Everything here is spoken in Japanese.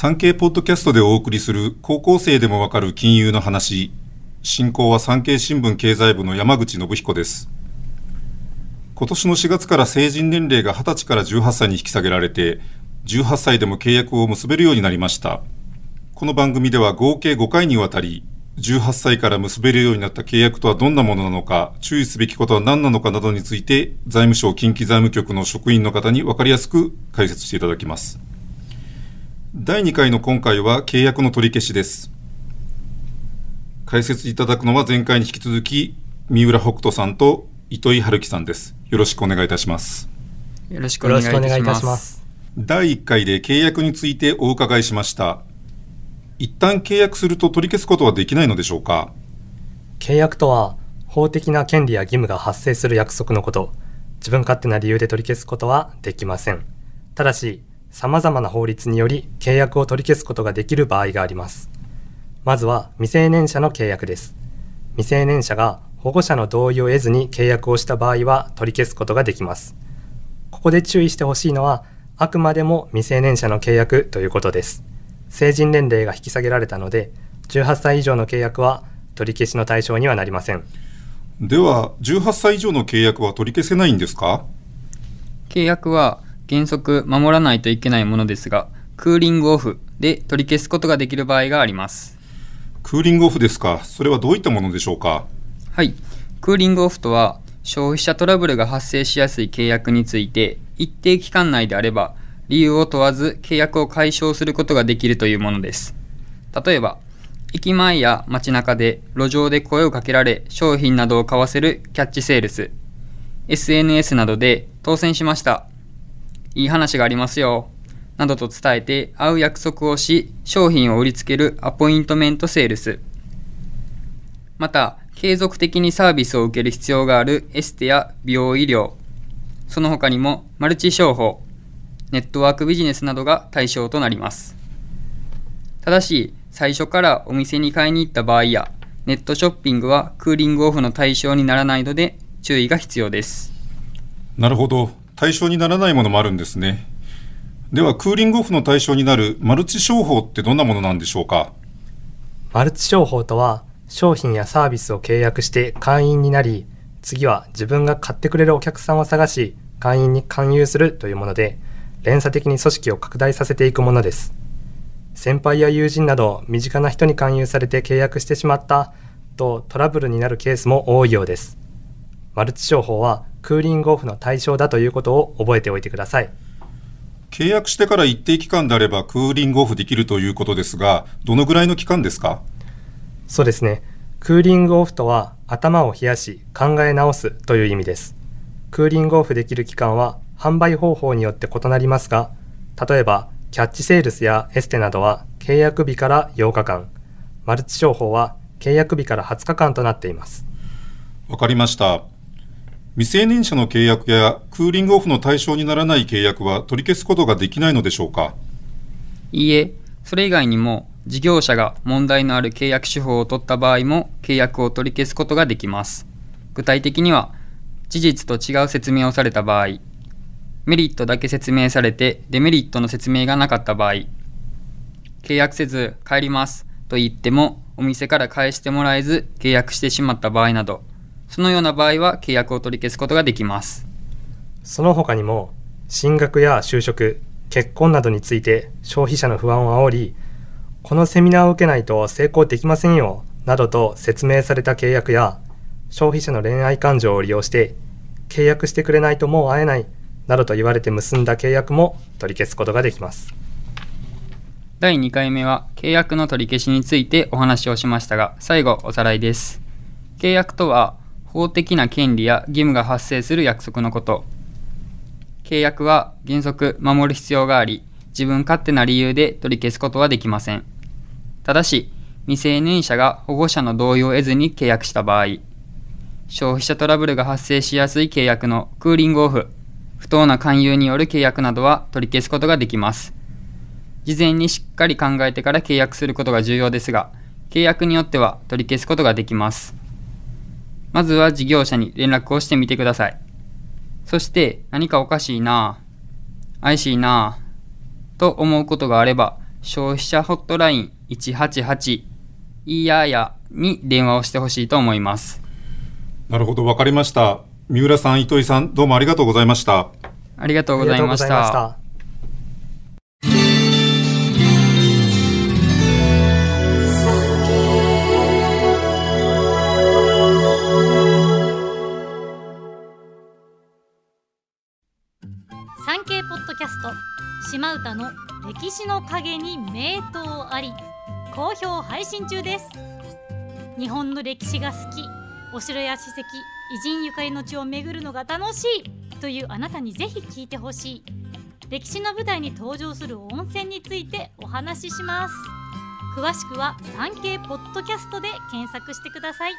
産経ポッドキャストでお送りする高校生でもわかる金融の話。進行は産経新聞経済部の山口信彦です。今年の4月から成人年齢が20歳から18歳に引き下げられて、18歳でも契約を結べるようになりました。この番組では合計5回にわたり、18歳から結べるようになった契約とはどんなものなのか、注意すべきことは何なのかなどについて、財務省近畿財務局の職員の方に分かりやすく解説していただきます。第2回の今回は契約の取り消しです。解説いただくのは前回に引き続き、三浦北斗さんと糸井春樹さんです。よろしくお願いいたします。よろしくお願いいたします。第1回で契約についてお伺いしました。一旦契約すると取り消すことはできないのでしょうか？契約とは法的な権利や義務が発生する約束のこと自分勝手な理由で取り消すことはできませんただし様々な法律により契約を取り消すことができる場合があります。まずは未成年者の契約です。未成年者が保護者の同意を得ずに契約をした場合は取り消すことができます。ここで注意してほしいのはあくまでも未成年者の契約ということです。成人年齢が引き下げられたので18歳以上の契約は取り消しの対象にはなりません。では18歳以上の契約は取り消せないんですか？契約は原則守らないといけないものですがクーリングオフで取り消すことができる場合があります。クーリングオフですか？それはどういったものでしょうか？はい。クーリングオフとは消費者トラブルが発生しやすい契約について一定期間内であれば理由を問わず契約を解消することができるというものです。例えば、駅前や街中で路上で声をかけられ商品などを買わせるキャッチセールス、SNS などで当選しました。いい話がありますよ。などと伝えて会う約束をし商品を売りつけるアポイントメントセールス。また、継続的にサービスを受ける必要があるエステや美容医療、その他にもマルチ商法、ネットワークビジネスなどが対象となります。ただし、最初からお店に買いに行った場合や、ネットショッピングはクーリングオフの対象にならないので注意が必要です。なるほど。対象にならないものもあるんですね。では、クーリングオフの対象になるマルチ商法ってどんなものなんでしょうか？マルチ商法とは、商品やサービスを契約して会員になり、次は自分が買ってくれるお客さんを探し、会員に勧誘するというもので、連鎖的に組織を拡大させていくものです。先輩や友人など身近な人に勧誘されて契約してしまったとトラブルになるケースも多いようです。マルチ商法はクーリングオフの対象だということを覚えておいてください。契約してから一定期間であればクーリングオフできるということですが、どのぐらいの期間ですか？そうですね。クーリングオフとは頭を冷やし考え直すという意味です。クーリングオフできる期間は販売方法によって異なりますが、例えば、キャッチセールスやエステなどは契約日から8日間、マルチ商法は契約日から20日間となっています。わかりました。未成年者の契約やクーリングオフの対象にならない契約は取り消すことができないのでしょうか？いいえ、それ以外にも事業者が問題のある契約手法を取った場合も契約を取り消すことができます。具体的には、事実と違う説明をされた場合、メリットだけ説明されてデメリットの説明がなかった場合、契約せず帰りますと言ってもお店から返してもらえず契約してしまった場合など、そのような場合は契約を取り消すことができます。その他にも、進学や就職、結婚などについて消費者の不安を煽り、このセミナーを受けないと成功できませんよ、などと説明された契約や、消費者の恋愛感情を利用して、契約してくれないともう会えないなどと言われて結んだ契約も取り消すことができます。第2回目は契約の取り消しについてお話をしましたが、最後おさらいです。契約とは法的な権利や義務が発生する約束のこと。契約は原則守る必要があり、自分勝手な理由で取り消すことはできません。ただし、未成年者が保護者の同意を得ずに契約した場合、消費者トラブルが発生しやすい契約のクーリングオフ不当な勧誘による契約などは取り消すことができます。事前にしっかり考えてから契約することが重要ですが、契約によっては取り消すことができます。まずは事業者に連絡をしてみてください。そして何かおかしいなぁ、怪しいなぁ、と思うことがあれば、消費者ホットライン188いややに電話をしてほしいと思います。なるほど、わかりました。三浦さん、糸井さん、どうもありがとうございました。ありがとうございましありがとうございまたし。た。島唄の歴史の陰に名刀あり好評配信中です。日本の歴史が好きお城や史跡偉人ゆかりの地を巡るのが楽しいというあなたにぜひ聞いてほしい。歴史の舞台に登場する温泉についてお話しします。詳しくは産経ポッドキャストで検索してください。